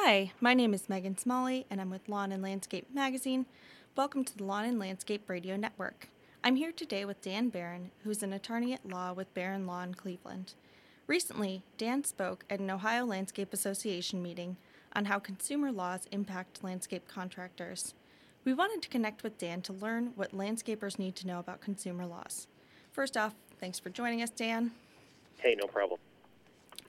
Hi, my name is Megan Smalley, and I'm with Lawn and Landscape Magazine. Welcome to the Lawn and Landscape Radio Network. I'm here today with Dan Baron, who's an attorney at law with Baron Law in Cleveland. Recently, Dan spoke at an Ohio Landscape Association meeting on how consumer laws impact landscape contractors. We wanted to connect with Dan to learn what landscapers need to know about consumer laws. First off, thanks for joining us, Dan. Hey, no problem.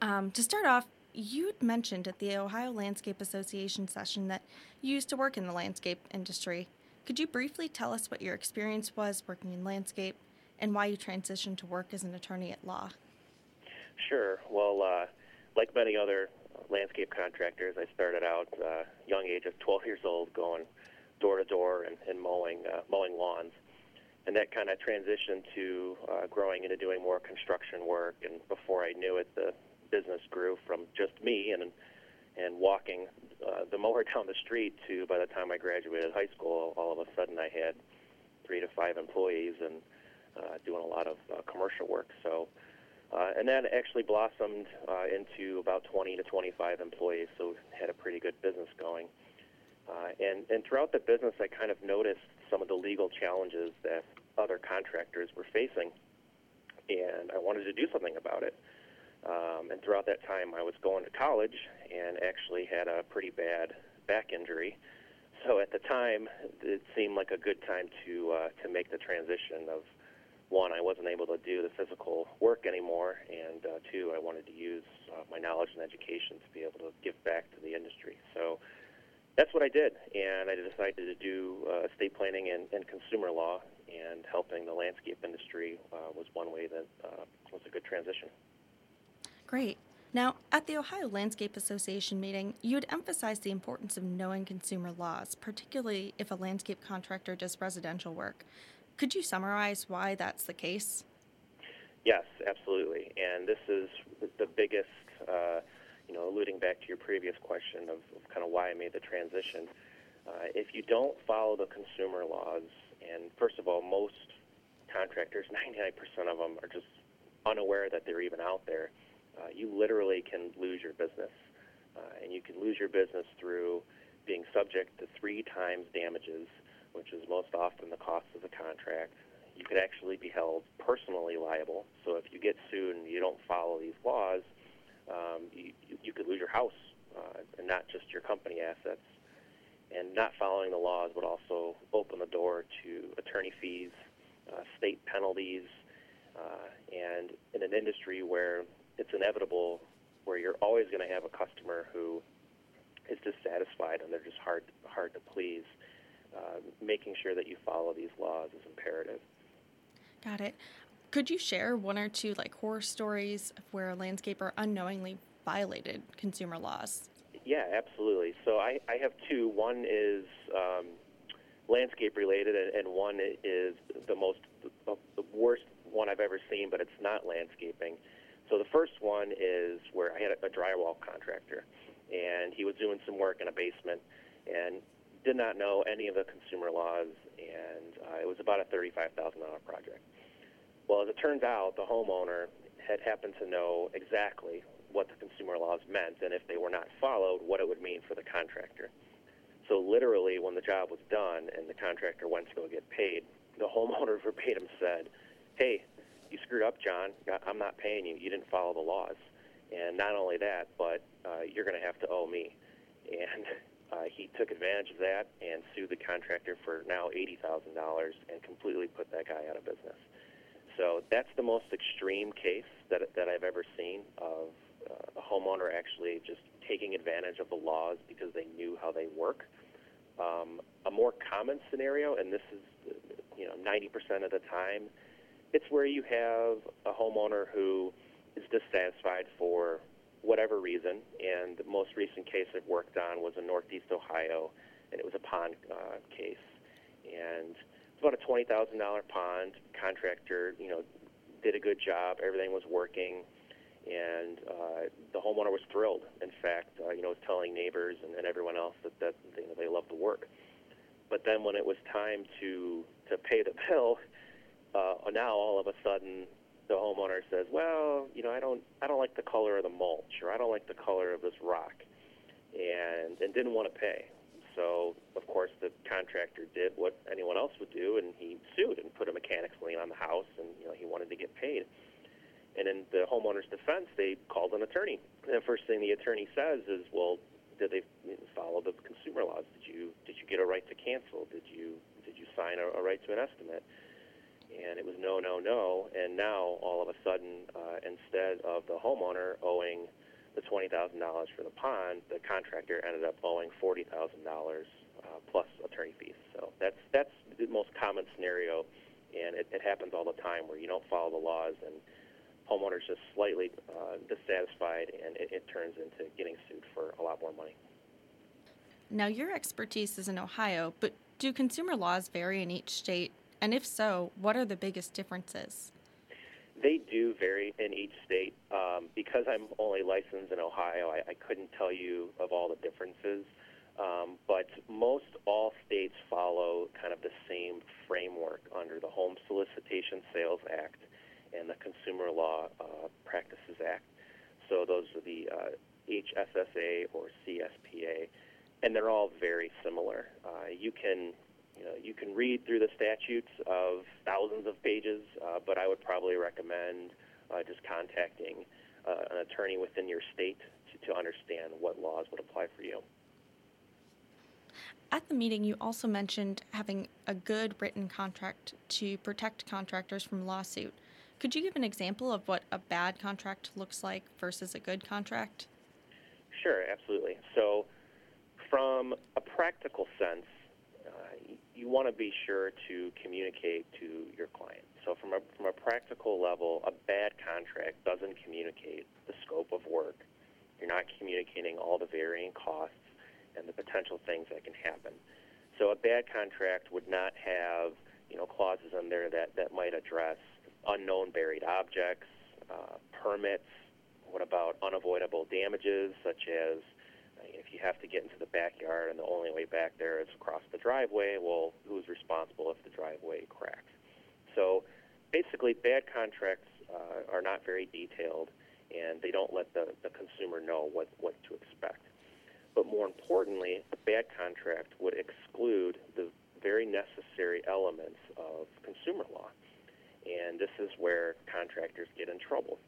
Um, to start off, you'd mentioned at the Ohio Landscape Association session that you used to work in the landscape industry. Could you briefly tell us what your experience was working in landscape and why you transitioned to work as an attorney at law? Sure. Well, uh, like many other landscape contractors, I started out uh, young age of 12 years old, going door to door and, and mowing uh, mowing lawns, and that kind of transitioned to uh, growing into doing more construction work. And before I knew it, the business grew from just me and and walking uh, the mower down the street to by the time I graduated high school, all of a sudden I had three to five employees and uh, doing a lot of uh, commercial work. So. Uh, and that actually blossomed uh, into about 20 to 25 employees, so had a pretty good business going. Uh, and, and throughout the business, I kind of noticed some of the legal challenges that other contractors were facing, and I wanted to do something about it. Um, and throughout that time, I was going to college and actually had a pretty bad back injury. So at the time, it seemed like a good time to uh, to make the transition of one, I wasn't able to do the physical work anymore, and uh, two, I wanted to use uh, my knowledge and education to be able to give back to the industry. So that's what I did, and I decided to do uh, estate planning and, and consumer law, and helping the landscape industry uh, was one way that uh, was a good transition. Great. Now, at the Ohio Landscape Association meeting, you had emphasized the importance of knowing consumer laws, particularly if a landscape contractor does residential work. Could you summarize why that's the case? Yes, absolutely. And this is the biggest, uh, you know, alluding back to your previous question of, of kind of why I made the transition. Uh, if you don't follow the consumer laws, and first of all, most contractors, 99% of them, are just unaware that they're even out there uh, you literally can lose your business. Uh, and you can lose your business through being subject to three times damages, which is most often the cost of the contract. You could actually be held personally liable. So if you get sued and you don't follow these laws, um, you, you could lose your house uh, and not just your company assets. And not following the laws would also open the door to attorney fees, uh, state penalties, uh, and in an industry where it's inevitable where you're always going to have a customer who is dissatisfied and they're just hard hard to please. Uh, making sure that you follow these laws is imperative. Got it. Could you share one or two like horror stories of where a landscaper unknowingly violated consumer laws? Yeah, absolutely. So I, I have two. One is um, landscape related, and, and one is the most the, the worst one I've ever seen, but it's not landscaping. So the first one is where I had a, drywall contractor, and he was doing some work in a basement, and did not know any of the consumer laws, and uh, it was about a $35,000 project. Well, as it turns out, the homeowner had happened to know exactly what the consumer laws meant, and if they were not followed, what it would mean for the contractor. So literally, when the job was done and the contractor went to go get paid, the homeowner verbatim said, "Hey, you screwed up, John. I'm not paying you. You didn't follow the laws. And not only that, but uh, you're going to have to owe me. And uh, he took advantage of that and sued the contractor for now $80,000 and completely put that guy out of business. So that's the most extreme case that, that I've ever seen of uh, a homeowner actually just taking advantage of the laws because they knew how they work. Um, a more common scenario, and this is you know 90% of the time, it's where you have a homeowner who is dissatisfied for whatever reason. And the most recent case I've worked on was in Northeast Ohio, and it was a pond uh, case. And it's about a twenty thousand dollar pond. Contractor, you know, did a good job. Everything was working, and uh, the homeowner was thrilled. In fact, uh, you know, was telling neighbors and, and everyone else that that you know, they loved the work. But then when it was time to to pay the bill, uh, now all of a sudden the homeowner says, "Well, you know, I don't, I don't like the color of the mulch, or I don't like the color of this rock," and and didn't want to pay. So of course the contractor did what anyone else would do, and he sued and put a mechanics lien on the house, and you know he wanted to get paid. And in the homeowner's defense, they called an attorney. And the first thing the attorney says is, "Well, did they follow the consumer laws? Did you did you get a right to cancel? Did you did you sign a, a right to an estimate?" And it was no, no, no. And now all of a sudden, uh, instead of the homeowner owing the twenty thousand dollars for the pond, the contractor ended up owing forty thousand uh, dollars plus attorney fees. So that's that's the most common scenario, and it, it happens all the time where you don't follow the laws and homeowners just slightly uh, dissatisfied, and it, it turns into getting sued for a lot more money. Now, your expertise is in Ohio, but do consumer laws vary in each state? And if so, what are the biggest differences? They do vary in each state. Um, because I'm only licensed in Ohio, I, I couldn't tell you of all the differences. Um, but most all states follow kind of the same framework under the Home Solicitation Sales Act and the Consumer Law uh, Practices Act. So those are the uh, HSSA or CSPA, and they're all very similar. Uh, you can you know you can read through the statutes of thousands of pages, uh, but I would probably recommend uh, just contacting uh, an attorney within your state to, to understand what laws would apply for you. At the meeting, you also mentioned having a good written contract to protect contractors from lawsuit. Could you give an example of what a bad contract looks like versus a good contract? Sure, absolutely. So, from a practical sense, you want to be sure to communicate to your client. So, from a, from a practical level, a bad contract doesn't communicate the scope of work. You're not communicating all the varying costs and the potential things that can happen. So, a bad contract would not have you know clauses in there that, that might address unknown buried objects, uh, permits. What about unavoidable damages, such as if you have to get into the backyard and the only way back there is across the driveway? Well, who's responsible if the driveway cracks? So basically, bad contracts uh, are not very detailed, and they don't let the, the consumer know what, what to expect. But more importantly, a bad contract would exclude the very necessary elements of consumer law and this is where contractors get in trouble.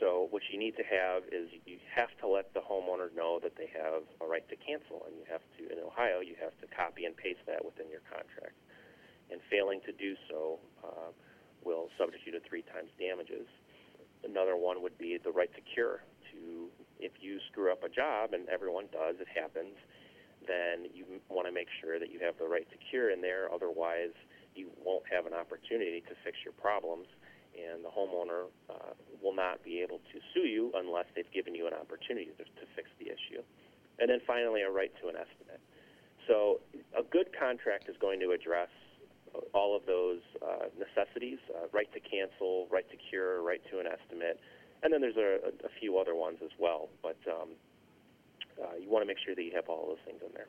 So what you need to have is you have to let the homeowner know that they have a right to cancel, and you have to, in Ohio, you have to copy and paste that within your contract. And failing to do so uh, will subject you to three times damages. Another one would be the right to cure. To if you screw up a job, and everyone does, it happens, then you want to make sure that you have the right to cure in there. Otherwise, you won't have an opportunity to fix your problems, and the homeowner uh, will not be able to sue you unless they've given you an opportunity to, to fix the issue. And then finally, a right to an estimate. So a good contract is going to address all of those uh, necessities, uh, right to cancel, right to cure, right to an estimate, and then there's a, a few other ones as well. But um, uh, you want to make sure that you have all those things in there.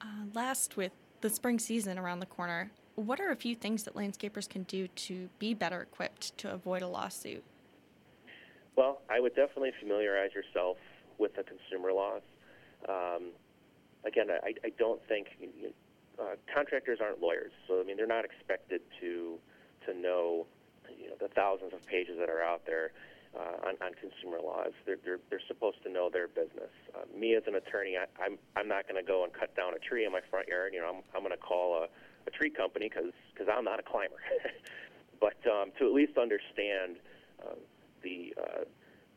Uh, last, with the spring season around the corner, what are a few things that landscapers can do to be better equipped to avoid a lawsuit? Well, I would definitely familiarize yourself with the consumer laws. Um, again, I, I, don't think uh, contractors aren't lawyers, so I mean they're not expected to to know you know the thousands of pages that are out there uh, on, on consumer laws. They're, they're, they're supposed to know their business. Uh, me as an attorney, I, I'm I'm not going to go and cut down a tree in my front yard. You know, I'm I'm going to call a a tree company because because I'm not a climber. but um, to at least understand uh, the uh,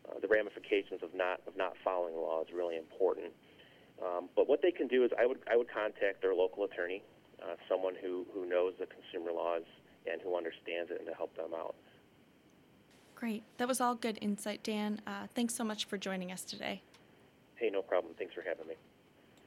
uh, the ramifications of not of not following the law is really important. Um, but what they can do is I would I would contact their local attorney, uh, someone who, who knows the consumer laws and who understands it, and to help them out. Great, that was all good insight, Dan. Uh, thanks so much for joining us today. Hey, no problem. Thanks for having me.